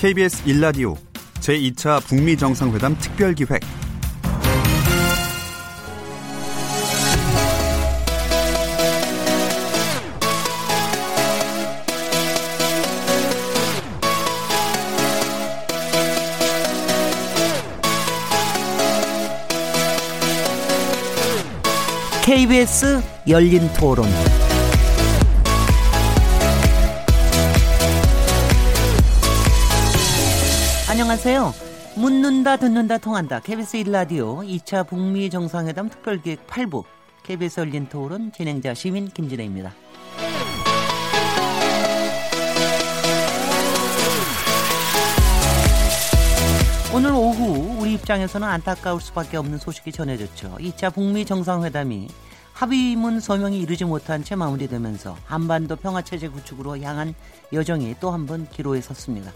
KBS 1라디오 제2차 북미 정상회담 특별 기획 KBS 열린 토론. 안녕하세요. 묻는다, 듣는다, 통한다. KBS 1라디오 2차 북미 정상회담 특별기획 8부. KBS 열린 토론 진행자 시민 김진혜입니다. 오늘 오후 우리 입장에서는 안타까울 수밖에 없는 소식이 전해졌죠. 2차 북미 정상회담이 합의문 서명이 이르지 못한 채 마무리되면서 한반도 평화체제 구축으로 향한 여정이 또 한 번 기로에 섰습니다.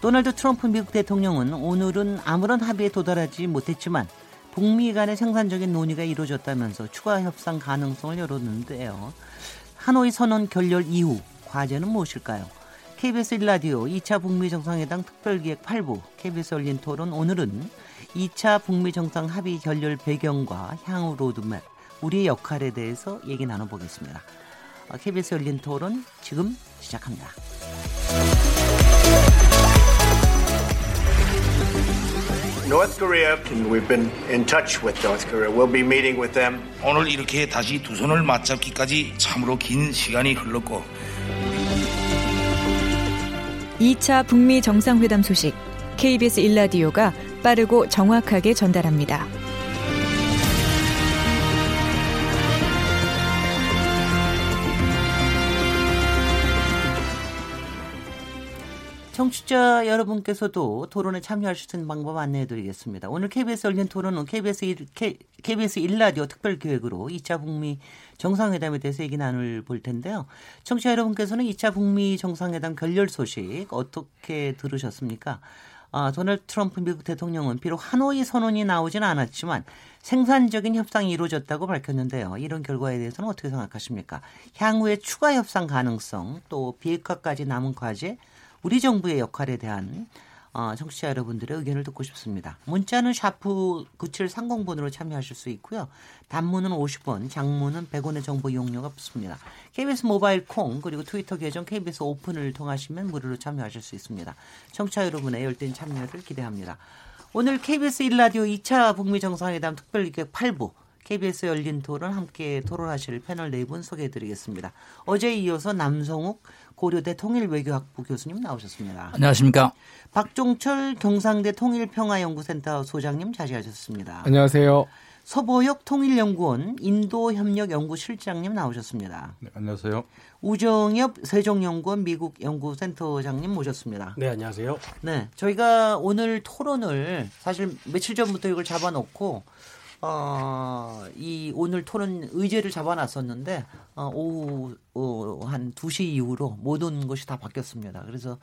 도널드 트럼프 미국 대통령은 오늘은 아무런 합의에 도달하지 못했지만 북미 간의 생산적인 논의가 이루어졌다면서 추가 협상 가능성을 열었는데요. 하노이 선언 결렬 이후 과제는 무엇일까요? KBS 1라디오 2차 북미 정상회담 특별기획 8부 KBS 열린 토론 오늘은 2차 북미 정상 합의 결렬 배경과 향후 로드맵 우리의 역할에 대해서 얘기 나눠보겠습니다. KBS 어, 열린 토론 지금 시작합니다. North Korea, we've been in touch with North Korea. We'll be meeting with them. 오늘 이렇게 다시 두 손을 맞잡기까지 참으로 긴 시간이 흘렀고 2차 북미 정상회담 소식 KBS 일라디오가 빠르고 정확하게 전달합니다. 청취자 여러분께서도 토론에 참여하실 수 있는 방법 안내해 드리겠습니다. 오늘 KBS 열린 토론은 KBS 1, K, KBS 1라디오 특별 기획으로 2차 북미 정상회담에 대해서 얘기 나눌 볼 텐데요. 청취자 여러분께서는 2차 북미 정상회담 결렬 소식 어떻게 들으셨습니까? 아, 도널드 트럼프 미국 대통령은 비록 하노이 선언이 나오진 않았지만 생산적인 협상이 이루어졌다고 밝혔는데요. 이런 결과에 대해서는 어떻게 생각하십니까? 향후에 추가 협상 가능성 또 비핵화까지 남은 과제 우리 정부의 역할에 대한 어, 청취자 여러분들의 의견을 듣고 싶습니다. 문자는 샤프 9730번으로 참여하실 수 있고요. 단문은 50원, 장문은 100원의 정보 이용료가 붙습니다. KBS 모바일 콩 그리고 트위터 계정 KBS 오픈을 통하시면 무료로 참여하실 수 있습니다. 청취자 여러분의 열띤 참여를 기대합니다. 오늘 KBS 1라디오 2차 북미 정상회담 특별기획 8부 KBS 열린 토론 함께 토론하실 패널 네 분 소개해 드리겠습니다. 어제 이어서 남성욱 고려대 통일외교학부 교수님 나오셨습니다. 안녕하십니까. 박종철 경상대 통일평화연구센터 소장님 자리하셨습니다. 안녕하세요. 서보혁 통일연구원 인도협력연구실장님 나오셨습니다. 네, 안녕하세요. 우정엽 세종연구원 미국연구센터장님 모셨습니다. 네, 안녕하세요. 네, 저희가 오늘 토론을 사실 며칠 전부터 이걸 잡아놓고 어, 이 오늘 토론 의제를 잡아놨었는데 어, 오후 어, 한 2시 이후로 모든 것이 다 바뀌었습니다. 그래서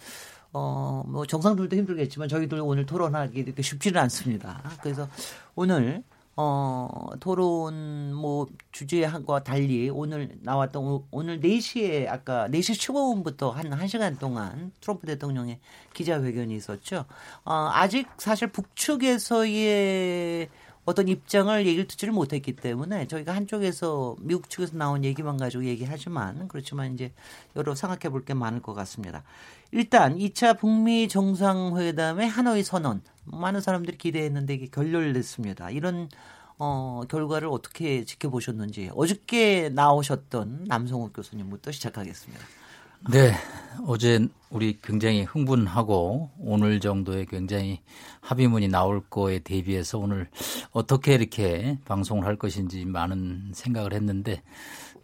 어, 뭐 정상들도 힘들겠지만 저희들 오늘 토론하기 이렇게 쉽지는 않습니다. 그래서 오늘 어, 토론 뭐 주제와 달리 오늘 나왔던 오늘 4시에 아까 4시 15분부터 한 1시간 동안 트럼프 대통령의 기자회견이 있었죠. 어, 아직 사실 북측에서의 어떤 입장을 얘기를 듣지를 못했기 때문에 저희가 한쪽에서 미국 측에서 나온 얘기만 가지고 얘기하지만 그렇지만 이제 여러 생각해 볼 게 많을 것 같습니다. 일단 2차 북미 정상회담의 하노이 선언 많은 사람들이 기대했는데 이게 결렬됐습니다. 이런 어, 결과를 어떻게 지켜보셨는지 어저께 나오셨던 남성욱 교수님부터 시작하겠습니다. 네, 어제 우리 굉장히 흥분하고 오늘 정도에 굉장히 합의문이 나올 거에 대비해서 오늘 어떻게 이렇게 방송을 할 것인지 많은 생각을 했는데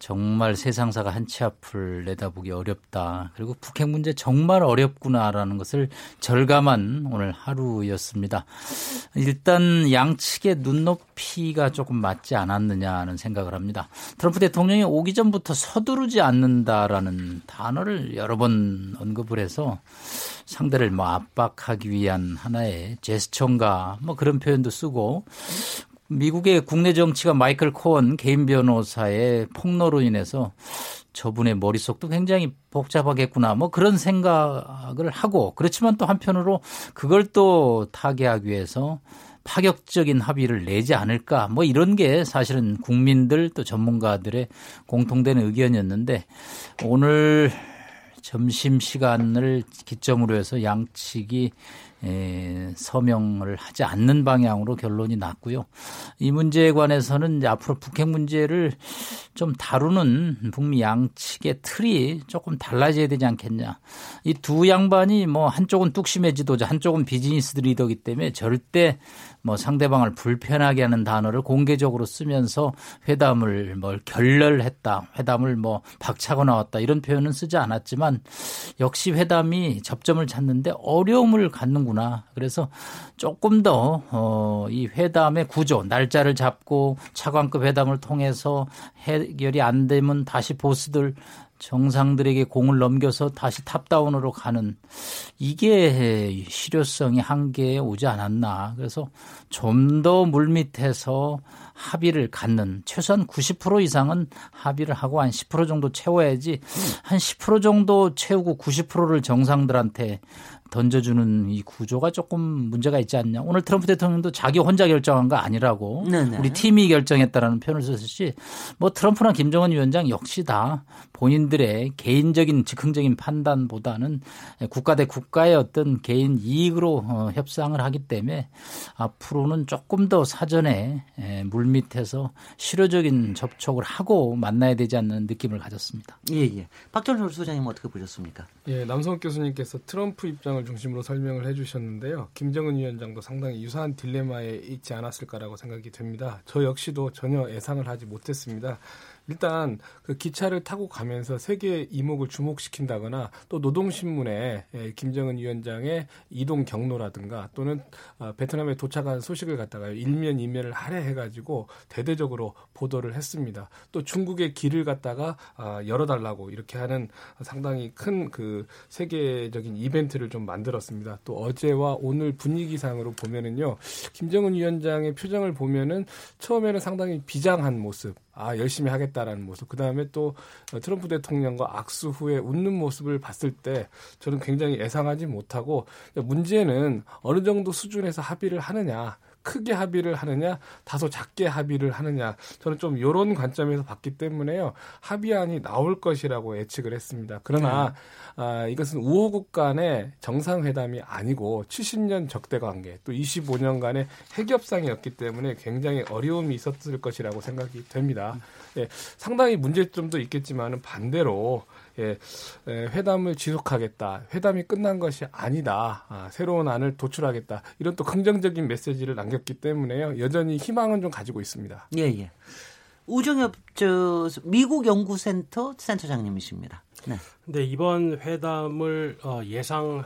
정말 세상사가 한치 앞을 내다보기 어렵다. 그리고 북핵 문제 정말 어렵구나라는 것을 절감한 오늘 하루였습니다. 일단 양측의 눈높이가 조금 맞지 않았느냐는 생각을 합니다. 트럼프 대통령이 오기 전부터 서두르지 않는다라는 단어를 여러 번 언급을 해서 상대를 뭐 압박하기 위한 하나의 제스처인가 뭐 그런 표현도 쓰고 미국의 국내 정치가 마이클 코언 개인 변호사의 폭로로 인해서 저분의 머릿속도 굉장히 복잡하겠구나. 뭐 그런 생각을 하고 그렇지만 또 한편으로 그걸 또 타개하기 위해서 파격적인 합의를 내지 않을까 뭐 이런 게 사실은 국민들 또 전문가들의 공통된 의견이었는데 오늘 점심 시간을 기점으로 해서 양측이 에, 서명을 하지 않는 방향으로 결론이 났고요. 이 문제에 관해서는 앞으로 북핵 문제를 좀 다루는 북미 양측의 틀이 조금 달라져야 되지 않겠냐. 이 두 양반이 뭐 한쪽은 뚝심의 지도자, 한쪽은 비즈니스 리더기 때문에 절대 뭐 상대방을 불편하게 하는 단어를 공개적으로 쓰면서 회담을 뭘 결렬했다, 회담을 뭐 박차고 나왔다 이런 표현은 쓰지 않았지만 역시 회담이 접점을 찾는데 어려움을 갖는 구나. 그래서 조금 더, 어, 이 회담의 구조, 날짜를 잡고 차관급 회담을 통해서 해결이 안 되면 다시 보스들 정상들에게 공을 넘겨서 다시 탑다운으로 가는 이게 실효성이 한계에 오지 않았나. 그래서 좀 더 물밑에서 합의를 갖는 최소한 90% 이상은 합의를 하고 한 10% 정도 채워야지 한 10% 정도 채우고 90%를 정상들한테 던져주는 이 구조가 조금 문제가 있지 않냐. 오늘 트럼프 대통령도 자기 혼자 결정한 거 아니라고 네네. 우리 팀이 결정했다라는 표현을 썼듯이 뭐 트럼프나 김정은 위원장 역시 다 본인들의 개인적인 즉흥적인 판단보다는 국가 대 국가의 어떤 개인 이익으로 어, 협상을 하기 때문에 앞으로는 조금 더 사전에 물밑에서 실효적인 접촉을 하고 만나야 되지 않는 느낌을 가졌습니다. 예, 예. 박정철 소장님 어떻게 보셨습니까? 예, 남성 교수님께서 트럼프 입장 을 중심으로 설명을 해주셨는데요. 김정은 위원장도 상당히 유사한 딜레마에 있지 않았을까라고 생각이 됩니다. 저 역시도 전혀 예상을 하지 못했습니다. 일단 그 기차를 타고 가면서 세계 이목을 주목시킨다거나 또 노동신문에 예, 김정은 위원장의 이동 경로라든가 또는 어, 베트남에 도착한 소식을 갖다가 일면 이면을 할애해가지고 대대적으로 보도를 했습니다. 또 중국의 길을 갖다가 아, 열어달라고 이렇게 하는 상당히 큰 그 세계적인 이벤트를 좀 만들었습니다. 또 어제와 오늘 분위기상으로 보면은요, 김정은 위원장의 표정을 보면은 처음에는 상당히 비장한 모습, 아 열심히 하겠다라는 모습. 그 다음에 또 트럼프 대통령과 악수 후에 웃는 모습을 봤을 때 저는 굉장히 예상하지 못하고 문제는 어느 정도 수준에서 합의를 하느냐 크게 합의를 하느냐 다소 작게 합의를 하느냐 저는 좀 이런 관점에서 봤기 때문에요 합의안이 나올 것이라고 예측을 했습니다. 그러나 네. 아, 이것은 우호국 간의 정상회담이 아니고 70년 적대 관계 또 25년간의 핵협상이었기 때문에 굉장히 어려움이 있었을 것이라고 생각이 됩니다. 예, 상당히 문제점도 있겠지만은 반대로 예, 예, 회담을 지속하겠다. 회담이 끝난 것이 아니다. 아, 새로운 안을 도출하겠다. 이런 또 긍정적인 메시지를 남겼기 때문에요. 여전히 희망은 좀 가지고 있습니다. 예, 예. 우정협 저 미국 연구센터 센터장님이십니다. 네. 근데 이번 회담을 어, 예상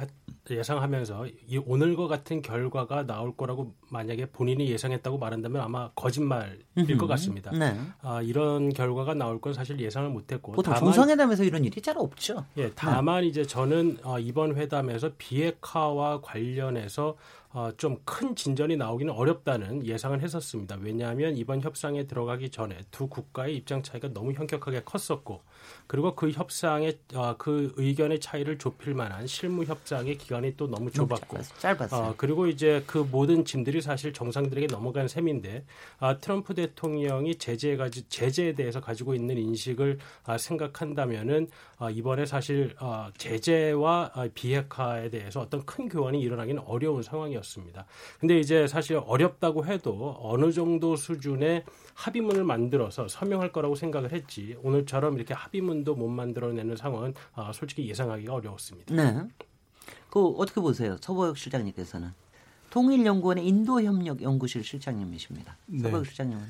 예상하면서 이 오늘과 같은 결과가 나올 거라고 만약에 본인이 예상했다고 말한다면 아마 거짓말일 음흠. 것 같습니다. 네. 아, 이런 결과가 나올 건 사실 예상을 못했고 보통 다만, 정상회담에서 이런 일이 잘 없죠. 예, 다만 네. 이제 저는 어, 이번 회담에서 비핵화와 관련해서 어, 좀큰 진전이 나오기는 어렵다는 예상을 했었습니다. 왜냐하면 이번 협상에 들어가기 전에 두 국가의 입장 차이가 너무 현격하게 컸었고 그리고 그 협상 의 어, 그 의견의 차이를 좁힐 만한 실무 협상의 기간이 또 너무 좁았고 짧았어요. 어, 그리고 이제 그 모든 짐들이 사실 정상들에게 넘어간 셈인데 아, 트럼프 대통령이 제재에 가지 제재에 대해서 가지고 있는 인식을 아, 생각한다면은 아, 이번에 사실 아, 제재와 아, 비핵화에 대해서 어떤 큰 교환이 일어나기는 어려운 상황이었습니다. 근데 이제 사실 어렵다고 해도 어느 정도 수준의 합의문을 만들어서 서명할 거라고 생각을 했지 오늘처럼 이렇게 합의문도 못 만들어내는 상황은 아, 솔직히 예상하기가 어려웠습니다. 네. 그 어떻게 보세요, 서보혁 실장님께서는 통일연구원의 인도협력 연구실 실장님이십니다. 네. 서보혁 실장님은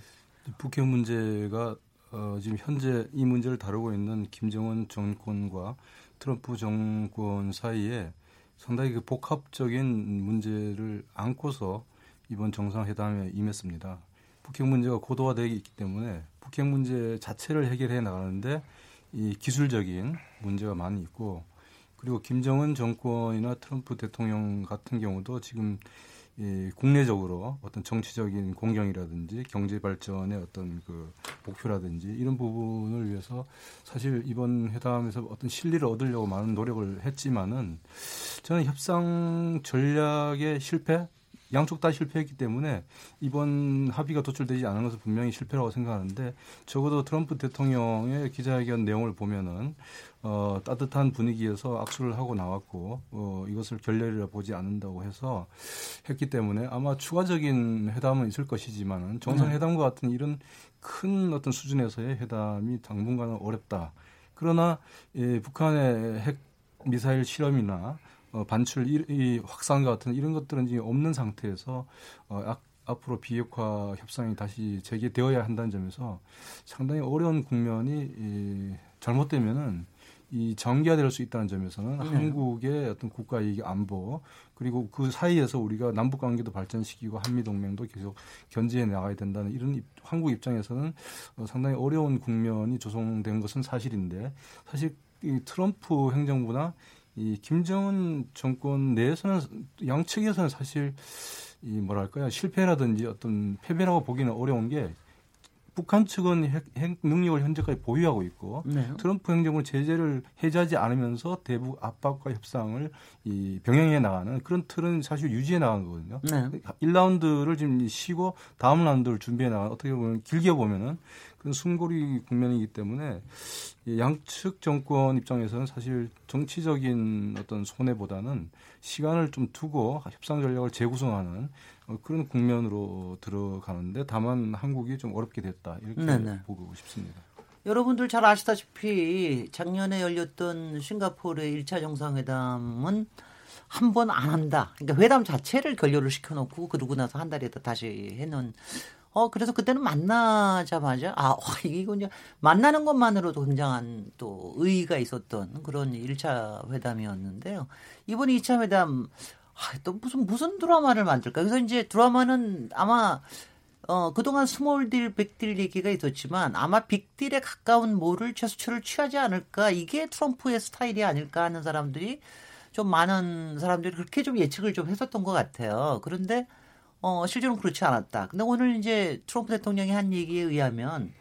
북핵 문제가 어, 지금 현재 이 문제를 다루고 있는 김정은 정권과 트럼프 정권 사이에 상당히 그 복합적인 문제를 안고서 이번 정상회담에 임했습니다. 북핵 문제가 고도화되어 있기 때문에 북핵 문제 자체를 해결해 나가는데 이 기술적인 문제가 많이 있고 그리고 김정은 정권이나 트럼프 대통령 같은 경우도 지금 이 국내적으로 어떤 정치적인 공경이라든지 경제 발전의 어떤 그 목표라든지 이런 부분을 위해서 사실 이번 회담에서 어떤 실리를 얻으려고 많은 노력을 했지만은 저는 협상 전략의 실패 양쪽 다 실패했기 때문에 이번 합의가 도출되지 않은 것은 분명히 실패라고 생각하는데 적어도 트럼프 대통령의 기자회견 내용을 보면은 어, 따뜻한 분위기에서 악수를 하고 나왔고 어, 이것을 결렬이라 보지 않는다고 해서 했기 때문에 아마 추가적인 회담은 있을 것이지만은 정상회담과 같은 이런 큰 어떤 수준에서의 회담이 당분간은 어렵다. 그러나 예, 북한의 핵 미사일 실험이나 어, 반출 이, 이 확산 같은 이런 것들은 지금 없는 상태에서 어, 악, 앞으로 비핵화 협상이 다시 재개되어야 한다는 점에서 상당히 어려운 국면이 이, 잘못되면은 이 전개될 수 있다는 점에서는 네. 한국의 어떤 국가 이익 안보 그리고 그 사이에서 우리가 남북 관계도 발전시키고 한미 동맹도 계속 견제해 나가야 된다는 이런 입, 한국 입장에서는 어, 상당히 어려운 국면이 조성된 것은 사실인데 사실 이 트럼프 행정부나 이 김정은 정권 내에서는 양측에서는 사실 이 뭐랄까요 실패라든지 어떤 패배라고 보기는 어려운 게 북한 측은 핵, 핵 능력을 현재까지 보유하고 있고 네. 트럼프 행정부 제재를 해제하지 않으면서 대북 압박과 협상을 이 병행해 나가는 그런 틀은 사실 유지해 나간 거거든요. 네. 1라운드를 지금 쉬고 다음 라운드를 준비해 나가 어떻게 보면 길게 보면은 그런 숨고리 국면이기 때문에 양측 정권 입장에서는 사실 정치적인 어떤 손해보다는 시간을 좀 두고 협상 전략을 재구성하는 어, 그런 국면으로 들어가는데 다만 한국이 좀 어렵게 됐다 이렇게 네네. 보고 싶습니다. 여러분들 잘 아시다시피 작년에 열렸던 싱가포르의 1차 정상회담은 한 번 안 한다. 그러니까 회담 자체를 결렬을 시켜놓고 그러고 나서 한 달에 다시 해놓은 어, 그래서 그때는 만나자마자, 아, 와, 이거 이제 만나는 것만으로도 굉장한 또 의의가 있었던 그런 1차 회담이었는데요. 이번 2차 회담, 아, 또 무슨, 무슨 드라마를 만들까? 그래서 이제 드라마는 아마, 어, 그동안 small deal, 빅딜 얘기가 있었지만 아마 빅딜에 가까운 뭐를 최수출을 취하지 않을까? 이게 트럼프의 스타일이 아닐까 하는 사람들이 좀 많은 사람들이 그렇게 좀 예측을 좀 했었던 것 같아요. 그런데 어, 실제로는 그렇지 않았다. 근데 오늘 이제 트럼프 대통령이 한 얘기에 의하면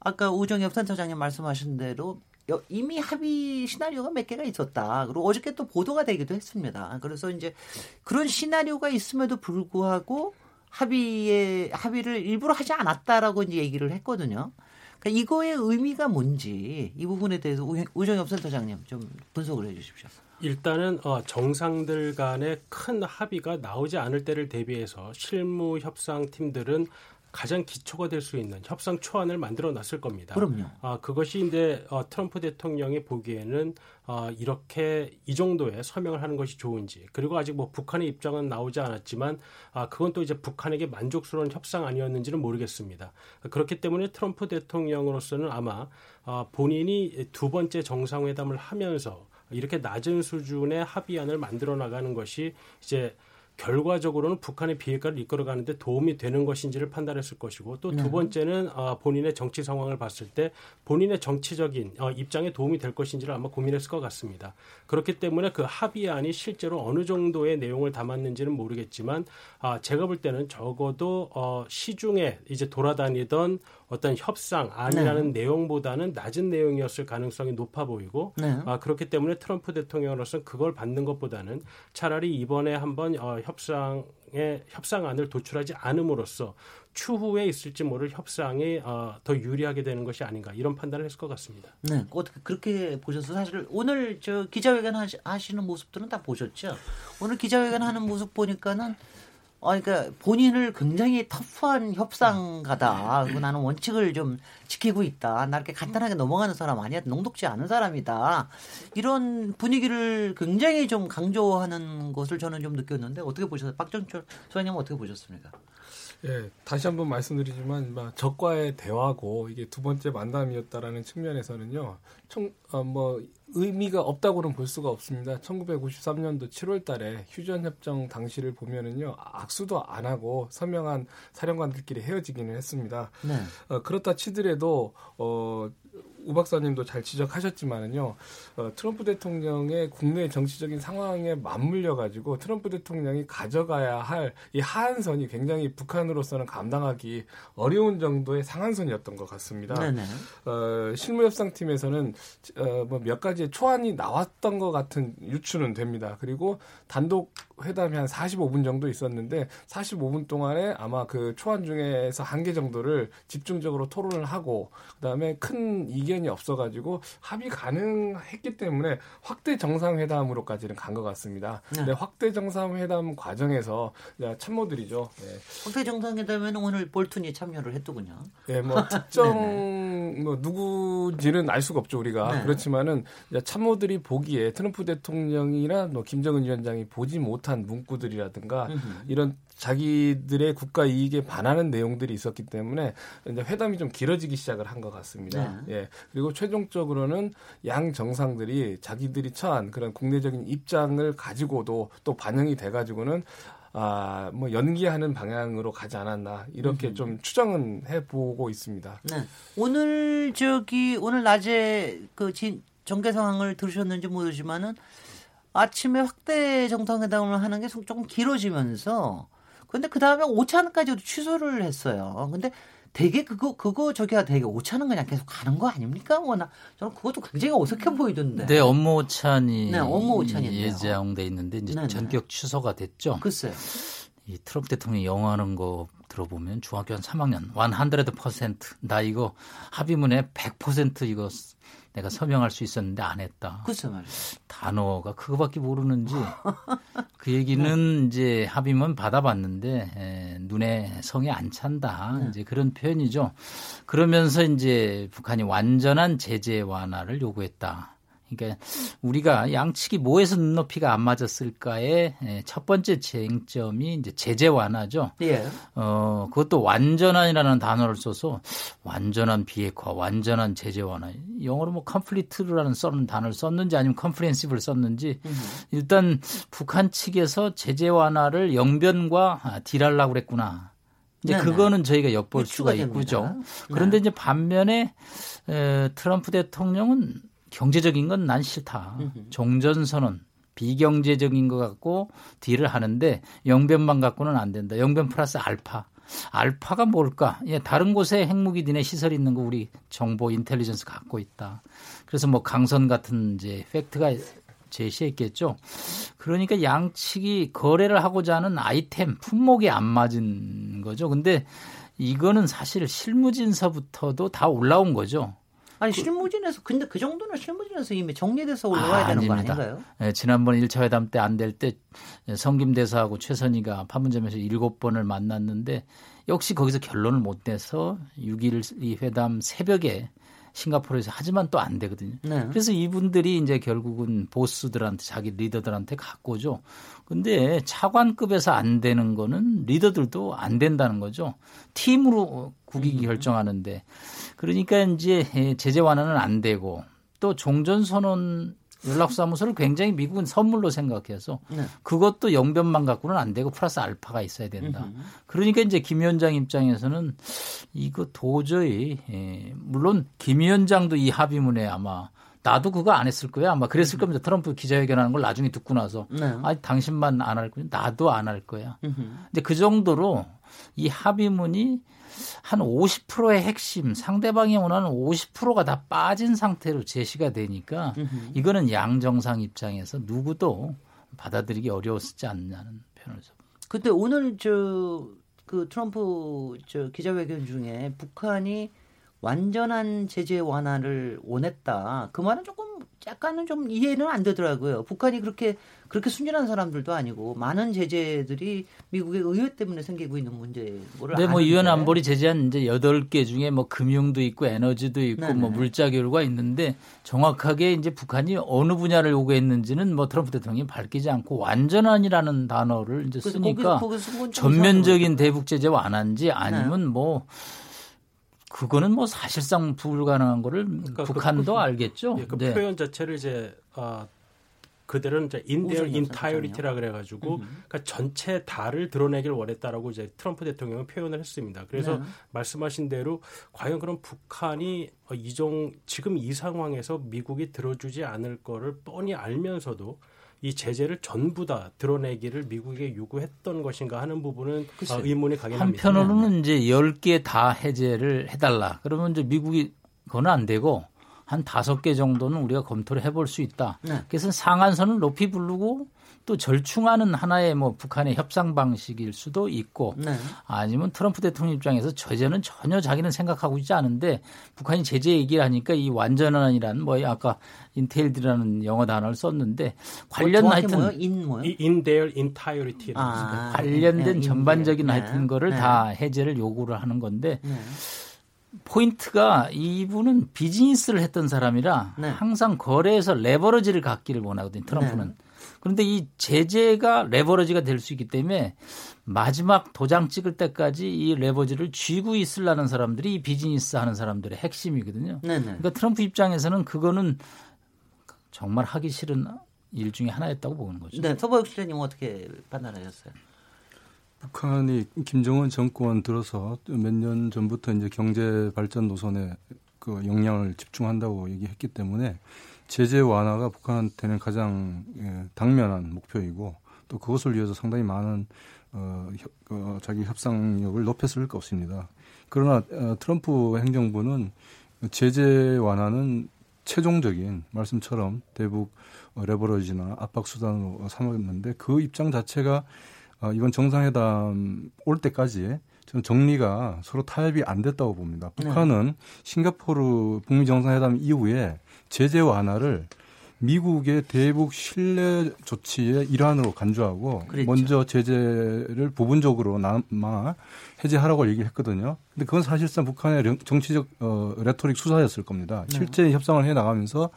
아까 우정엽 센터장님 말씀하신 대로 이미 합의 시나리오가 몇 개가 있었다. 그리고 어저께 또 보도가 되기도 했습니다. 그래서 이제 그런 시나리오가 있음에도 불구하고 합의에 합의를 일부러 하지 않았다라고 이제 얘기를 했거든요. 그러니까 이거의 의미가 뭔지 이 부분에 대해서 우정엽 센터장님 좀 분석을 해 주십시오. 일단은 어, 정상들 간의 큰 합의가 나오지 않을 때를 대비해서 실무 협상 팀들은 가장 기초가 될 수 있는 협상 초안을 만들어 놨을 겁니다. 그럼요. 아, 그것이 이제 어, 트럼프 대통령이 보기에는 어, 이렇게 이 정도의 서명을 하는 것이 좋은지 그리고 아직 뭐 북한의 입장은 나오지 않았지만 아, 그건 또 이제 북한에게 만족스러운 협상 아니었는지는 모르겠습니다. 그렇기 때문에 트럼프 대통령으로서는 아마 어, 본인이 두 번째 정상회담을 하면서 이렇게 낮은 수준의 합의안을 만들어 나가는 것이 이제 결과적으로는 북한의 비핵화를 이끌어가는데 도움이 되는 것인지를 판단했을 것이고 또두 네. 번째는 어, 본인의 정치 상황을 봤을 때 본인의 정치적인 어, 입장에 도움이 될 것인지를 아마 고민했을 것 같습니다. 그렇기 때문에 그 합의안이 실제로 어느 정도의 내용을 담았는지는 모르겠지만 아, 제가 볼 때는 적어도 어, 시중에 이제 돌아다니던 어떤 협상안이라는 네. 내용보다는 낮은 내용이었을 가능성이 높아 보이고 네. 아, 그렇기 때문에 트럼프 대통령으로서는 그걸 받는 것보다는 차라리 이번에 한번 어, 협상의 협상안을 도출하지 않음으로써 추후에 있을지 모를 협상이 어, 더 유리하게 되는 것이 아닌가 이런 판단을 했을 것 같습니다. 네, 어떻게 그렇게 보셔서 사실 오늘 저 기자회견 하시 는 모습들은 다 보셨죠? 오늘 기자회견 하는 모습 보니까는 어, 그러니까 본인을 굉장히 터프한 협상가다. 그리고 나는 원칙을 좀 지키고 있다. 나 이렇게 간단하게 넘어가는 사람 아니야. 농독지 않은 사람이다. 이런 분위기를 굉장히 좀 강조하는 것을 저는 좀 느꼈는데 어떻게 보셨어요? 박정철 소장님 어떻게 보셨습니까? 예, 다시 한번 말씀드리지만 적과의 대화고 이게 두 번째 만남이었다라는 측면에서는요. 총, 어, 뭐 의미가 없다고는 볼 수가 없습니다. 1953년도 7월 달에 휴전 협정 당시를 보면은요 악수도 안 하고 서명한 사령관들끼리 헤어지기는 했습니다. 네. 어, 그렇다 치더라도 어, 우 박사님도 잘 지적하셨지만은요, 어, 트럼프 대통령의 국내 정치적인 상황에 맞물려 가지고 트럼프 대통령이 가져가야 할 이 하한선이 굉장히 북한으로서는 감당하기 어려운 정도의 상한선이었던 것 같습니다. 네네. 어, 실무협상팀에서는 어, 뭐 몇 가지의 초안이 나왔던 것 같은 유추는 됩니다. 그리고 단독 회담이 한 45분 정도 있었는데 45분 동안에 아마 그 초안 중에서 한 개 정도를 집중적으로 토론을 하고 그다음에 큰 이견 이 없어가지고 합의 가능했기 때문에 확대 정상회담으로까지는 간 것 같습니다. 네. 근데 확대 정상회담 과정에서 참모들이죠. 네. 확대 정상회담에는 오늘 볼튼이 참여를 했더군요. 예, 뭐 특정 뭐 누구지는 알 수가 없죠 우리가 네. 그렇지만은 참모들이 보기에 트럼프 대통령이나 뭐 김정은 위원장이 보지 못한 문구들이라든가 이런 자기들의 국가 이익에 반하는 내용들이 있었기 때문에 이제 회담이 좀 길어지기 시작을 한 것 같습니다. 예. 그리고 최종적으로는 양 정상들이 자기들이 처한 그런 국내적인 입장을 가지고도 또 반영이 돼 가지고는 아, 뭐 연기하는 방향으로 가지 않았나 이렇게 좀 추정은 해 보고 있습니다. 네. 오늘 저기 오늘 낮에 그 진, 정계 상황을 들으셨는지 모르지만은 아침에 확대 정상회담을 하는 게 조금 길어지면서 근데 그 다음에 오차는까지도 취소를 했어요. 근데 되게 그거 그거 저기가 되게 오차는 그냥 계속 가는 거 아닙니까? 워낙 저는 그것도 굉장히 어색해 보이던데. 네, 업무 오찬이 네, 업무 오찬인데요. 예정돼 있는데 이제 네네. 전격 취소가 됐죠. 글쎄요. 이 트럼프 대통령이 영어하는 거 들어보면 중학교 한 3학년 100%나 이거 합의문에 100% 이거 내가 서명할 수 있었는데 안 했다. 말이에요. 단어가 그거밖에 모르는지 그 얘기는 이제 합의문 받아봤는데 에, 눈에 성이 안 찬다 이제 그런 표현이죠. 그러면서 이제 북한이 완전한 제재 완화를 요구했다. 그러니까 우리가 양측이 뭐에서 눈높이가 안 맞았을까의 에, 첫 번째 쟁점이 이제 제재 완화죠. 예. 어, 그것도 완전한이라는 단어를 써서 완전한 비핵화, 완전한 제재 완화. 영어로 뭐 complete라는 써는 단어를 썼는지 아니면 comprehensive를 썼는지 일단 북한 측에서 제재 완화를 영변과 아, deal하려고 그랬구나. 이제 네네. 그거는 저희가 엿볼 수가. 있고죠. 네. 그런데 이제 반면에 에, 트럼프 대통령은 경제적인 건 난 싫다. 종전선언 비경제적인 것 같고 딜을 하는데 영변만 갖고는 안 된다. 영변 플러스 알파. 알파가 뭘까? 예, 다른 곳에 핵무기 니네 시설 있는 거 우리 정보 인텔리전스 갖고 있다. 그래서 뭐 강선 같은 이제 팩트가 제시했겠죠. 그러니까 양측이 거래를 하고자 하는 아이템 품목이 안 맞은 거죠. 근데 이거는 사실 실무진서부터도 다 올라온 거죠. 아니 실무진에서 근데 그 정도는 실무진에서 이미 정리돼서 올라와야 아, 되는 거 아닙니다. 아닌가요? 예, 지난번 1차 회담 때 안 될 때 성김 대사하고 최선희가 판문점에서 일곱 번을 만났는데 역시 거기서 결론을 못 내서 6일 이 회담 새벽에 싱가포르에서 하지만 또 안 되거든요. 네. 그래서 이분들이 이제 결국은 보스들한테 자기 리더들한테 갖고죠. 근데 차관급에서 안 되는 거는 리더들도 안 된다는 거죠. 팀으로 국익이 결정하는데 그러니까 이제 제재 완화는 안 되고 또 종전선언 연락사무소를 굉장히 미국은 선물로 생각해서 네. 그것도 영변만 갖고는 안 되고 플러스 알파가 있어야 된다. 그러니까 이제 김 위원장 입장에서는 이거 도저히 예, 물론 김 위원장도 이 합의문에 아마 나도 그거 안 했을 거야 아마 그랬을 겁니다. 트럼프 기자회견하는 걸 나중에 듣고 나서 네. 아 당신만 안 할 거야 나도 안 할 거야. 근데 그 정도로 이 합의문이 한 50%의 핵심 상대방이 원하는 50%가 다 빠진 상태로 제시가 되니까 이거는 양 정상 입장에서 누구도 받아들이기 어려웠지 않냐는 표현을 써. 근데 오늘 저 그 트럼프 저 기자회견 중에 북한이 완전한 제재 완화를 원했다. 그 말은 조금 약간은 좀 이해는 안 되더라고요. 북한이 그렇게 그렇게 순진한 사람들도 아니고 많은 제재들이 미국의 의회 때문에 생기고 있는 문제를 네, 뭐 유엔 안보리 제재한 이제 여덟 개 중에 뭐 금융도 있고 에너지도 있고 네네. 뭐 물자 교류가 있는데 정확하게 이제 북한이 어느 분야를 요구했는지는 뭐 트럼프 대통령이 밝히지 않고 완전한이라는 단어를 이제 쓰니까 그건 좀 전면적인 대북 제재 완화인지 아니면 뭐 그거는 뭐 사실상 불가능한 거를 그러니까 그 북한도 표- 알겠죠. 예, 그 네. 표현 자체를 이제 아, 그들은 이제 우선 entirety라 그래가지고 그러니까 전체 다를 드러내길 원했다라고 이제 트럼프 대통령은 표현을 했습니다. 그래서 네. 말씀하신 대로 과연 그럼 북한이 어, 이종 지금 이 상황에서 미국이 들어주지 않을 거를 뻔히 알면서도 이 제재를 전부 다 드러내기를 미국에게 요구했던 것인가 하는 부분은 어, 의문이 가긴 합니다. 한편으로는 이제 10개 다 해제를 해달라. 그러면 이제 미국이 그건 안 되고 한 다섯 개 정도는 우리가 검토를 해볼 수 있다. 네. 그래서 상한선을 높이 부르고 또 절충하는 하나의 뭐 북한의 협상 방식일 수도 있고 네. 아니면 트럼프 대통령 입장에서 제재는 전혀 자기는 생각하고 있지 않은데 북한이 제재 얘기를 하니까 이 완전한이라는 뭐 아까 entailed라는 영어 단어를 썼는데 관련 뭐 하여튼 뭐요? 인 뭐요? 이 in their entirety라고 아, 관련된 네, 전반적인 네, 하여튼 거를 네. 다 해제를 요구를 하는 건데 네. 포인트가 이분은 비즈니스를 했던 사람이라 네. 항상 거래에서 leverage를 갖기를 원하거든요. 트럼프는. 네. 그런데 이 제재가 레버러지가 될 수 있기 때문에 마지막 도장 찍을 때까지 이 레버지를 쥐고 있으려는 사람들이 이 비즈니스 하는 사람들의 핵심이거든요. 네네. 그러니까 트럼프 입장에서는 그거는 정말 하기 싫은 일 중에 하나였다고 보는 거죠. 네, 서보혁 실장님 어떻게 판단하셨어요? 북한이 김정은 정권 들어서 몇 년 전부터 이제 경제 발전 노선에 그 역량을 집중한다고 얘기했기 때문에 제재 완화가 북한한테는 가장 예, 당면한 목표이고 또 그것을 위해서 상당히 많은 어, 협- 어, 자기 협상력을 높였을 것 같습니다. 그러나 어, 트럼프 행정부는 제재 완화는 최종적인 말씀처럼 대북 어, 레버러지나 압박 수단으로 삼았는데 그 입장 자체가 어, 이번 정상회담 올 때까지 저는 정리가 서로 타협이 안 됐다고 봅니다. 북한은 싱가포르 북미 정상회담 이후에 제재 완화를 미국의 대북 신뢰 조치의 일환으로 간주하고 그랬죠. 먼저 제재를 부분적으로나마 해제하라고 얘기를 했거든요. 근데 그건 사실상 북한의 령- 정치적 어, rhetoric 수사였을 겁니다. 실제 협상을 해 나가면서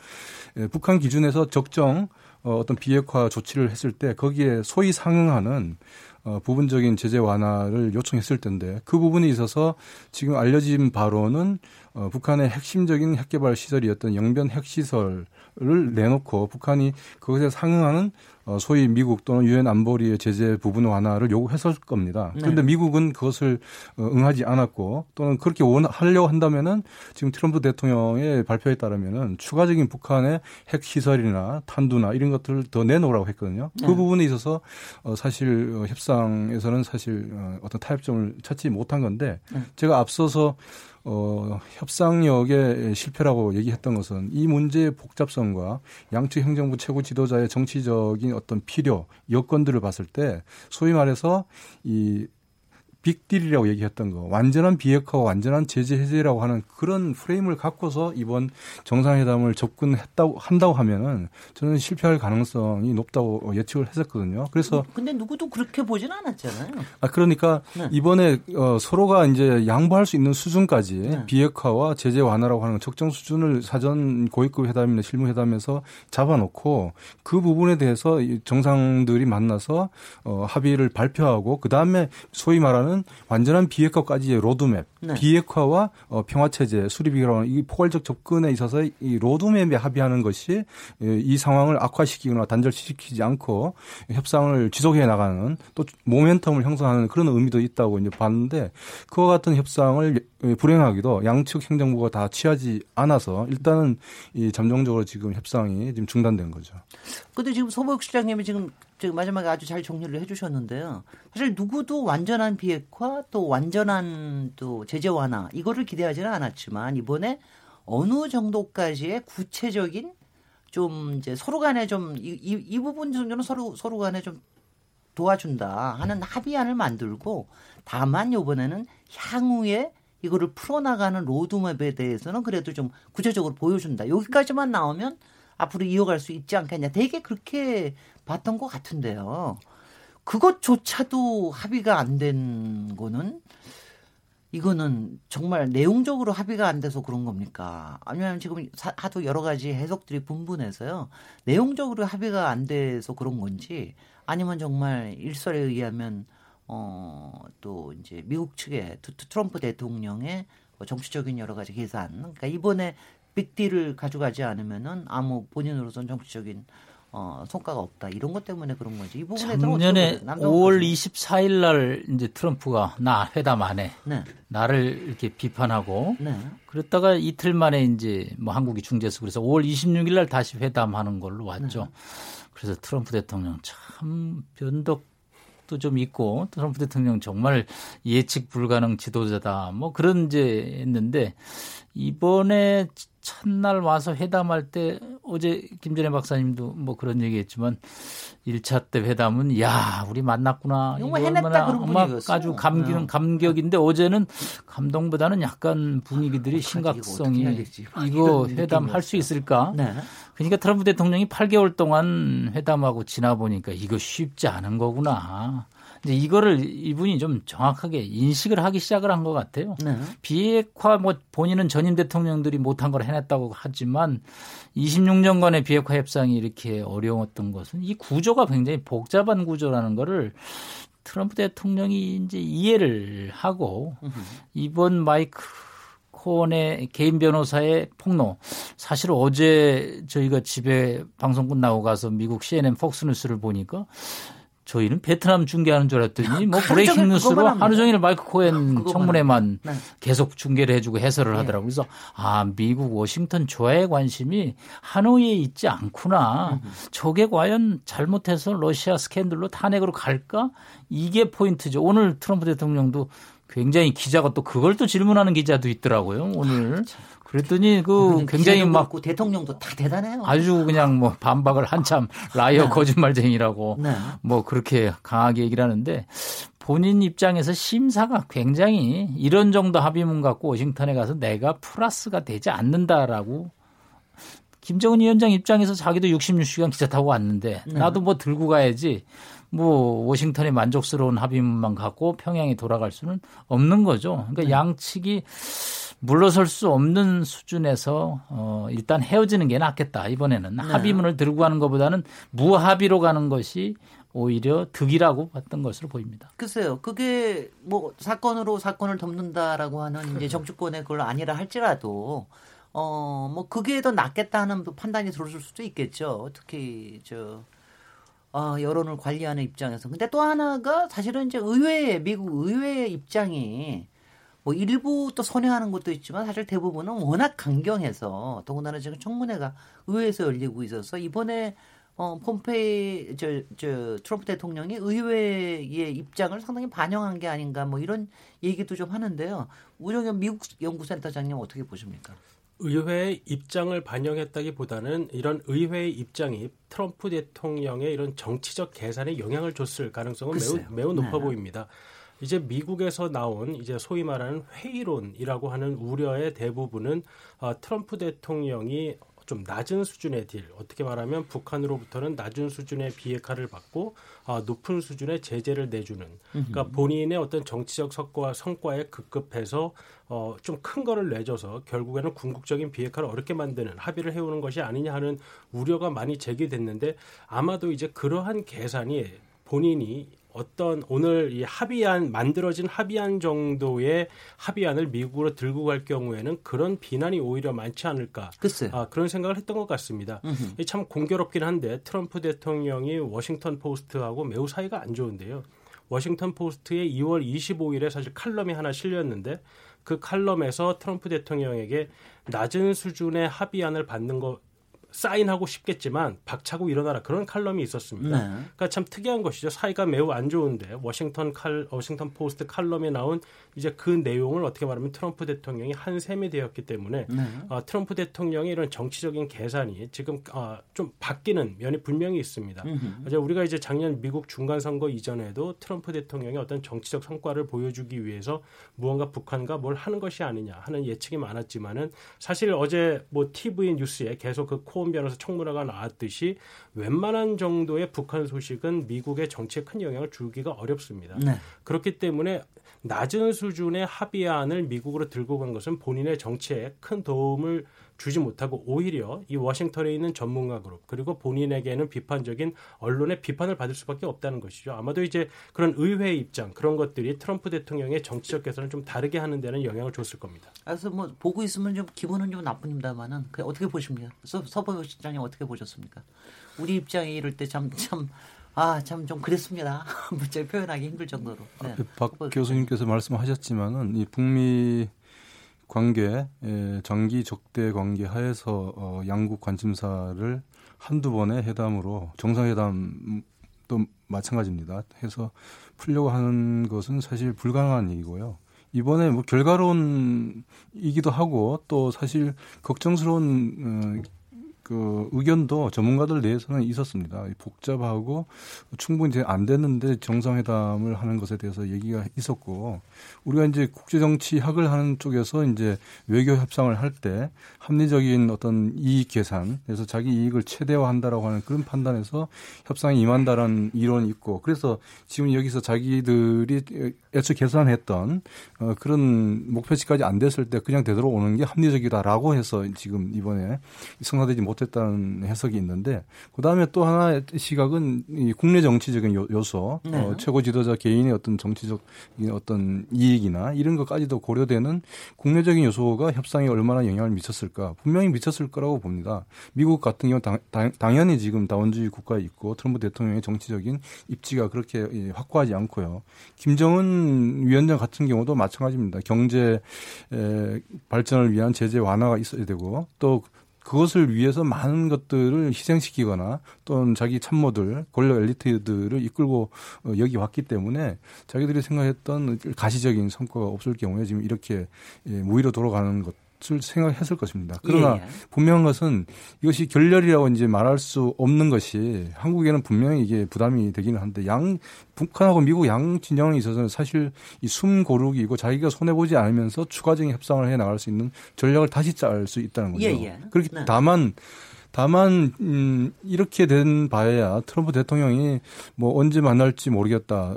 예, 북한 기준에서 적정 어, 어떤 비핵화 조치를 했을 때 거기에 소위 상응하는 어, 부분적인 제재 완화를 요청했을 텐데 그 부분에 있어서 지금 알려진 바로는 어, 북한의 핵심적인 핵개발 시설이었던 영변 핵시설을 내놓고 북한이 그것에 상응하는 어, 소위 미국 또는 유엔 안보리의 제재 부분 완화를 요구했을 겁니다. 네. 그런데 미국은 그것을 어, 응하지 않았고 또는 그렇게 원, 하려고 한다면은 지금 트럼프 대통령의 발표에 따르면은 추가적인 북한의 핵 시설이나 탄두나 이런 것들을 더 내놓으라고 했거든요. 그 네. 부분에 있어서 어, 사실 어, 협상에서는 사실 어, 어떤 타협점을 찾지 못한 건데 네. 제가 앞서서 어, 협상력의 실패라고 얘기했던 것은 이 문제의 복잡성과 양측 행정부 최고 지도자의 정치적인 어떤 필요, 여건들을 봤을 때 소위 말해서 이 빅딜이라고 얘기했던 거 완전한 비핵화와 완전한 제재 해제라고 하는 그런 프레임을 갖고서 이번 정상회담을 접근했다고 한다고 하면은 저는 실패할 가능성이 높다고 예측을 했었거든요. 그래서 근데 누구도 그렇게 보진 않았잖아요. 아 그러니까 네. 이번에 어, 서로가 이제 양보할 수 있는 수준까지 네. 비핵화와 제재 완화라고 하는 적정 수준을 사전 고위급 회담이나 실무 회담에서 잡아놓고 그 부분에 대해서 이 정상들이 만나서 어, 합의를 발표하고 그 다음에 소위 말하는 완전한 비핵화까지의 로드맵, 네. 비핵화와 어, 평화 체제 수립이라고 하는 이 포괄적 접근에 있어서 이 로드맵에 합의하는 것이 예, 이 상황을 악화시키거나 단절시키지 않고 협상을 지속해 나가는 또 모멘텀을 형성하는 그런 의미도 있다고 이제 봤는데 그와 같은 협상을 예, 불행하기도 양측 행정부가 다 취하지 않아서 일단은 이 잠정적으로 지금 협상이 지금 중단된 거죠. 근데 지금 소보혁 실장님이 지금 지금 마지막에 아주 잘 정리를 해주셨는데요. 사실 누구도 완전한 비핵화 또 완전한 또 제재 완화 이거를 기대하지는 않았지만 이번에 어느 정도까지의 구체적인 좀 이제 서로 간에 좀이 이, 이 부분 정도는 서로 서로 간에 좀 도와준다 하는 합의안을 만들고 다만 이번에는 향후에 이거를 풀어나가는 로드맵에 대해서는 그래도 좀 구체적으로 보여준다. 여기까지만 나오면 앞으로 이어갈 수 있지 않겠냐. 되게 그렇게 봤던 것 같은데요. 그것조차도 합의가 안 된 거는 이거는 정말 내용적으로 합의가 안 돼서 그런 겁니까? 아니면 지금 사- 하도 여러 가지 해석들이 분분해서요. 내용적으로 합의가 안 돼서 그런 건지 아니면 정말 일설에 의하면 어, 또 이제 미국 측의 트럼프 대통령의 뭐 정치적인 여러 가지 계산. 그러니까 이번에 빅딜을 가져가지 않으면은 아무 본인으로서는 정치적인 어, 성과가 없다 이런 것 때문에 그런 거지. 이 부분에 작년에 5월 24일 날 이제 트럼프가 나 회담 안 해. 네. 나를 이렇게 비판하고 네. 그랬다가 이틀 만에 이제 뭐 한국이 중재서 그래서 5월 26일 날 다시 회담하는 걸로 왔죠. 네. 그래서 트럼프 대통령 참 변덕 도 좀 있고 트럼프 대통령 정말 예측 불가능 지도자다 뭐 그런 이제 했는데 이번에 첫날 와서 회담할 때 어제 김전혜 박사님도 뭐 그런 얘기했지만 1차 때 회담은 야 우리 만났구나 이거 막 분위기였어. 아주 감기는 네. 감격인데 어제는 감동보다는 약간 분위기들이 이거 어떻게 심각성이? 막 이거 이런 회담 할 수. 있을까? 네. 그러니까 트럼프 대통령이 8개월 동안 회담하고 지나 보니까 이거 쉽지 않은 거구나. 이제 이거를 이분이 좀 정확하게 인식을 하기 시작을 한 것 같아요. 네. 비핵화 뭐 본인은 전임 대통령들이 못한 걸 해냈다고 하지만 26년간의 비핵화 협상이 이렇게 어려웠던 것은 이 구조가 굉장히 복잡한 구조라는 거를 트럼프 대통령이 이제 이해를 하고 이번 마이클 코언의 개인 변호사의 폭로. 사실 어제 저희가 집에 방송 끝나고 가서 미국 CNN 폭스뉴스를 보니까 저희는 베트남 중계하는 줄 알았더니 뭐 하루 breaking 뉴스로. 하루 종일 마이클 코언 그거만 청문회만 네. 계속 중계를 해주고 해설을 하더라고요. 그래서 아 미국 워싱턴 조야의 관심이 하노이에 있지 않구나. 저게 과연 잘못해서 러시아 스캔들로 탄핵으로 갈까? 이게 포인트죠. 오늘 트럼프 대통령도 굉장히 기자가 또 그걸 또 질문하는 기자도 있더라고요. 오늘 그랬더니 그 굉장히 기자도 막 대통령도 다 대단해요. 아주 그냥 뭐 반박을 한참 liar 거짓말쟁이라고 네. 뭐 그렇게 강하게 얘기를 하는데 본인 입장에서 심사가 굉장히 이런 정도 합의문 갖고 워싱턴에 가서 내가 플러스가 되지 않는다라고 김정은 위원장 입장에서 자기도 66시간 기차 타고 왔는데 나도 뭐 들고 가야지 뭐 워싱턴에 만족스러운 합의문만 갖고 평양에 돌아갈 수는 없는 거죠. 그러니까 양측이 물러설 수 없는 수준에서 어 일단 헤어지는 게 낫겠다 이번에는 합의문을 들고 가는 것보다는 무합의로 가는 것이 오히려 득이라고 봤던 것으로 보입니다. 글쎄요. 그게 뭐 사건으로 사건을 덮는다라고 하는 이제 정치권의 그걸 아니라 할지라도 어 뭐 그게 더 낫겠다는 판단이 들었을 수도 있겠죠. 특히 저 어, 여론을 관리하는 입장에서. 근데 또 하나가 사실은 이제 의회 미국 의회의 입장이 뭐 일부 또 선회하는 것도 있지만 사실 대부분은 워낙 강경해서 더군다나 지금 청문회가 의회에서 열리고 있어서 이번에 어, 폼페이, 저, 저, 트럼프 대통령이 의회의 입장을 상당히 반영한 게 아닌가 뭐 이런 얘기도 좀 하는데요. 우정현 미국 연구센터장님 어떻게 보십니까? 의회의 입장을 반영했다기보다는 이런 의회의 입장이 트럼프 대통령의 이런 정치적 계산에 영향을 줬을 가능성은 매우 글쎄요. 매우 높아 네. 보입니다. 이제 미국에서 나온 이제 소위 말하는 회의론이라고 하는 우려의 대부분은 어, 트럼프 대통령이 좀 낮은 수준의 딜, 어떻게 말하면 북한으로부터는 낮은 수준의 비핵화를 받고 어, 높은 수준의 제재를 내주는, 그러니까 본인의 어떤 정치적 성과, 성과에 급급해서 어, 좀 큰 거를 내줘서 결국에는 궁극적인 비핵화를 어렵게 만드는 합의를 해오는 것이 아니냐 하는 우려가 많이 제기됐는데 아마도 이제 그러한 계산이 본인이 어떤 오늘 이 합의안 만들어진 합의안 정도의 합의안을 미국으로 들고 갈 경우에는 그런 비난이 오히려 많지 않을까 글쎄요. 아, 그런 생각을 했던 것 같습니다. 이게 참 공교롭긴 한데 트럼프 대통령이 워싱턴 포스트하고 매우 사이가 안 좋은데요. 워싱턴 포스트의 2월 25일에 사실 칼럼이 하나 실렸는데 그 칼럼에서 트럼프 대통령에게 낮은 수준의 합의안을 받는 거 사인하고 싶겠지만 박차고 일어나라 그런 칼럼이 있었습니다. 네. 그러니까 참 특이한 것이죠. 사이가 매우 안 좋은데 워싱턴 칼 워싱턴 포스트 칼럼에 나온 이제 그 내용을 어떻게 말하면 트럼프 대통령이 한 셈이 되었기 때문에 네. 어, 트럼프 대통령의 이런 정치적인 계산이 지금 어, 좀 바뀌는 면이 분명히 있습니다. 이제 우리가 이제 작년 미국 중간 선거 이전에도 트럼프 대통령이 어떤 정치적 성과를 보여주기 위해서 무언가 북한과 뭘 하는 것이 아니냐 하는 예측이 많았지만은 사실 어제 뭐 TV 뉴스에 계속 그코 온 변호사 청문회가 나왔듯이 웬만한 정도의 북한 소식은 미국의 정치에 큰 영향을 주기가 어렵습니다. 네. 그렇기 때문에 낮은 수준의 합의안을 미국으로 들고 간 것은 본인의 정치에 큰 도움을 주지 못하고 오히려 이 워싱턴에 있는 전문가 그룹 그리고 본인에게는 비판적인 언론의 비판을 받을 수밖에 없다는 것이죠. 아마도 이제 그런 의회의 입장 그런 것들이 트럼프 대통령의 정치적 개선을 좀 다르게 하는 데는 영향을 줬을 겁니다. 그래서 뭐 보고 있으면 좀 기분은 좀 나쁩니다만은 그 어떻게 보십니까? 서, 서보 실장님 어떻게 보셨습니까? 우리 입장에 이럴 때 참 참 아, 참 좀 그랬습니다. 문자 표현하기 힘들 정도로. 네. 박 교수님께서 말씀하셨지만은 이 북미 관계, 예, 장기 적대 관계 하에서 어, 양국 관심사를 한두 번의 회담으로 정상회담도 마찬가지입니다. 해서 풀려고 하는 것은 사실 불가능한 일이고요. 이번에 뭐 결과론이기도 하고 또 사실 걱정스러운 어, 그 의견도 전문가들 내에서는 있었습니다. 복잡하고 충분히 안 됐는데 정상회담을 하는 것에 대해서 얘기가 있었고 우리가 이제 국제정치학을 하는 쪽에서 이제 외교 협상을 할 때 합리적인 어떤 이익 계산, 그래서 자기 이익을 최대화한다라고 하는 그런 판단에서 협상에 임한다라는 이론이 있고 그래서 지금 여기서 자기들이 애초 계산했던 어, 그런 목표치까지 안 됐을 때 그냥 되돌아오는 게 합리적이다라고 해서 지금 이번에 성사되지 못 했다는 해석이 있는데 그 다음에 또 하나의 시각은 이 국내 정치적인 요 소, 네. 어, 최고 지도자 개인의 어떤 정치적 어떤 이익이나 이런 것까지도 고려되는 국내적인 요소가 협상에 얼마나 영향을 미쳤을까 분명히 미쳤을 거라고 봅니다. 미국 같은 경우 당, 당 연히 지금 다원주의 국가에 있고 트럼프 대통령의 정치적인 입지가 그렇게 확고하지 않고요. 김정은 위원장 같은 경우도 마찬가지입니다. 경제 발전을 위한 제재 완화가 있어야 되고 또 그것을 위해서 많은 것들을 희생시키거나 또는 자기 참모들, 권력 엘리트들을 이끌고 어, 여기 왔기 때문에 자기들이 생각했던 가시적인 성과가 없을 경우에 지금 이렇게 예, 무위로 돌아가는 것 것을 생각했을 것입니다. 그러나 예, 예. 분명한 것은 이것이 결렬이라고 이제 말할 수 없는 것이 한국에는 분명히 이게 부담이 되기는 한데 양 북한하고 미국 양 진영에 있어서는 사실 이 숨 고르기이고 자기가 손해 보지 않으면서 추가적인 협상을 해 나갈 수 있는 전략을 다시 짤 수 있다는 거죠. 예, 예. 그렇기 네. 다만 다만 음 이렇게 된 바에야 트럼프 대통령이 뭐 언제 만날지 모르겠다.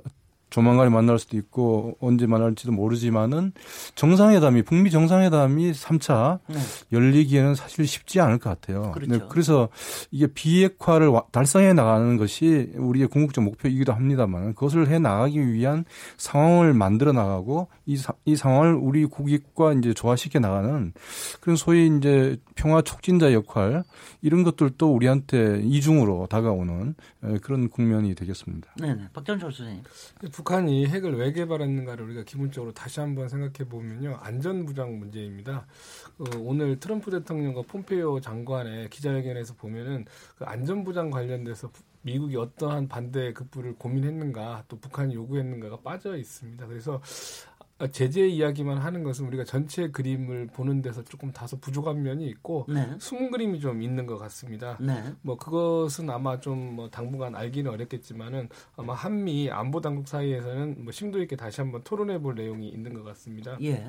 조만간에 만날 수도 있고 언제 만날지도 모르지만은 정상회담이 북미 정상회담이 3차 네. 열리기에는 사실 쉽지 않을 것 같아요. 그렇죠. 네, 그래서 이게 비핵화를 달성해 나가는 것이 우리의 궁극적 목표이기도 합니다만 그것을 해 나가기 위한 상황을 만들어 나가고 이, 사, 이 상황을 우리 국익과 이제 조화시켜 나가는 그런 소위 이제 평화 촉진자 역할 이런 것들도 우리한테 이중으로 다가오는 그런 국면이 되겠습니다. 네, 박전 교수님. 북한이 핵을 왜 개발했는가를 우리가 기본적으로 다시 한번 생각해 보면요 안전부장 문제입니다. 어, 오늘 트럼프 대통령과 폼페이오 장관의 기자회견에서 보면은 그 안전부장 관련돼서 미국이 어떠한 반대 급부를 고민했는가 또 북한이 요구했는가가 빠져 있습니다. 그래서 제재 이야기만 하는 것은 우리가 전체 그림을 보는 데서 조금 다소 부족한 면이 있고 네. 숨은 그림이 좀 있는 것 같습니다. 네. 뭐 그것은 아마 좀 뭐 당분간 알기는 어렵겠지만은 아마 한미 안보 당국 사이에서는 뭐 심도 있게 다시 한번 토론해 볼 내용이 있는 것 같습니다. 예.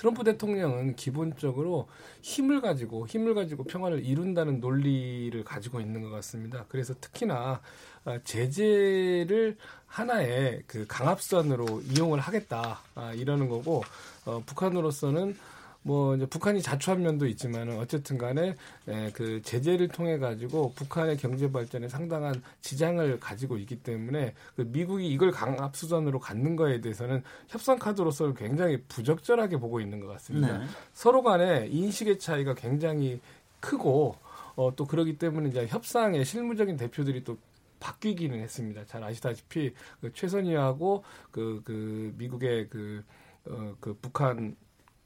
트럼프 대통령은 기본적으로 힘을 가지고 힘을 가지고 평화를 이룬다는 논리를 가지고 있는 것 같습니다. 그래서 특히나 아, 제재를 하나의 그 강압선으로 이용을 하겠다 아, 이러는 거고 어, 북한으로서는 뭐 이제 북한이 자초한 면도 있지만은 어쨌든 간에 에, 그 제재를 통해 가지고 북한의 경제 발전에 상당한 지장을 가지고 있기 때문에 그 미국이 이걸 강압 수단으로 갖는 거에 대해서는 협상 카드로서 굉장히 부적절하게 보고 있는 것 같습니다. 네. 서로 간에 인식의 차이가 굉장히 크고 어, 또 그러기 때문에 이제 협상의 실무적인 대표들이 또 바뀌기는 했습니다. 잘 아시다시피 그 최선희하고 그, 그 미국의 그, 어, 그 북한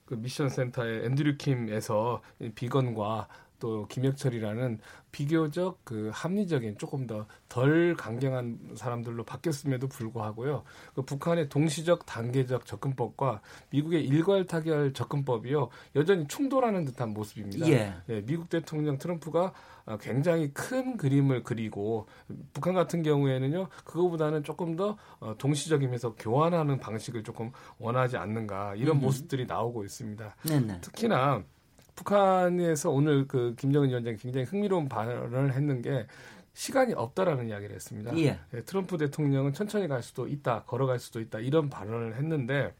그 미션 센터의 앤드류 킴에서 비건과 또 김혁철이라는 비교적 그 합리적인 조금 더 덜 강경한 사람들로 바뀌었음에도 불구하고요. 그 북한의 동시적 단계적 접근법과 미국의 일괄 타결 접근법이요 여전히 충돌하는 듯한 모습입니다. 예. 예, 미국 대통령 트럼프가 굉장히 큰 그림을 그리고 북한 같은 경우에는요 그거보다는 조금 더 어, 동시적이면서 교환하는 방식을 조금 원하지 않는가 이런 음흠. 모습들이 나오고 있습니다. 네네. 특히나 북한에서 오늘 그 김정은 위원장이 굉장히 흥미로운 발언을 했는 게 시간이 없다라는 이야기를 했습니다. 예. 네, 트럼프 대통령은 천천히 갈 수도 있다, 걸어갈 수도 있다 이런 발언을 했는데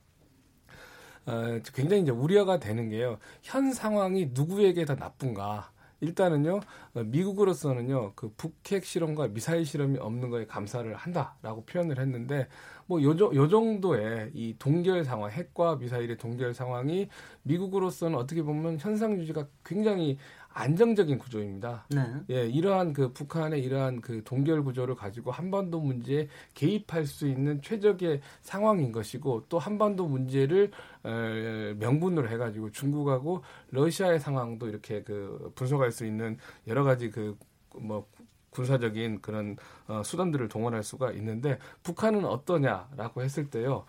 어, 굉장히 이제 우려가 되는 게요. 현 상황이 누구에게 더 나쁜가? 일단은요 어, 미국으로서는요 그 북핵 실험과 미사일 실험이 없는 거에 감사를 한다라고 표현을 했는데 뭐요 요 정도의 이 동결 상황 핵과 미사일의 동결 상황이 미국으로서는 어떻게 보면 현상 유지가 굉장히 안정적인 구조입니다. 네. 예, 이러한 그 북한의 이러한 그 동결 구조를 가지고 한반도 문제에 개입할 수 있는 최적의 상황인 것이고 또 한반도 문제를 에, 명분으로 해가지고 중국하고 러시아의 상황도 이렇게 그 분석할 수 있는 여러 가지 그뭐 군사적인 그런 어, 수단들을 동원할 수가 있는데 북한은 어떠냐라고 했을 때요.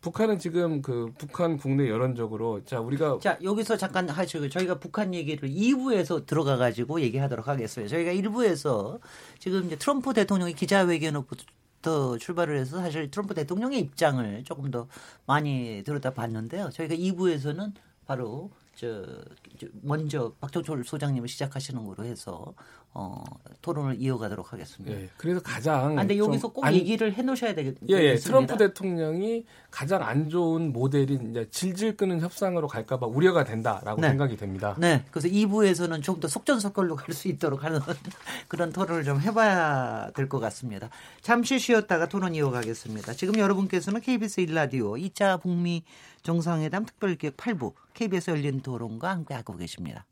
북한은 지금 그 북한 국내 여론적으로 자 우리가 자 여기서 잠깐 하시고 저희가 북한 얘기를 2부에서 들어가 가지고 얘기하도록 하겠습니다. 저희가 1부에서 지금 이제 트럼프 대통령이 기자회견부터 출발을 해서 사실 트럼프 대통령의 입장을 조금 더 많이 들여다 봤는데요. 저희가 2부에서는 바로 저, 저 먼저 박정철 소장님을 시작하시는 거로 해서 어, 토론을 이어가도록 하겠습니다. 예, 그래서 가장 아, 근데 여기서 꼭 안- 얘기를 해놓으셔야 되겠, 예, 예. 되겠습니다. 트럼프 대통령이 가장 안 좋은 모델이 이제 질질 끄는 협상으로 갈까봐 우려가 된다라고 네. 생각이 됩니다. 네, 그래서 2부에서는 좀더 속전속결로 갈 수 있도록 하는 그런 토론을 좀 해봐야 될 것 같습니다. 잠시 쉬었다가 토론 이어가겠습니다. 지금 여러분께서는 KBS 1라디오 2차 북미 정상회담 특별기획 8부 KBS 열린 토론과 함께하고 계십니다.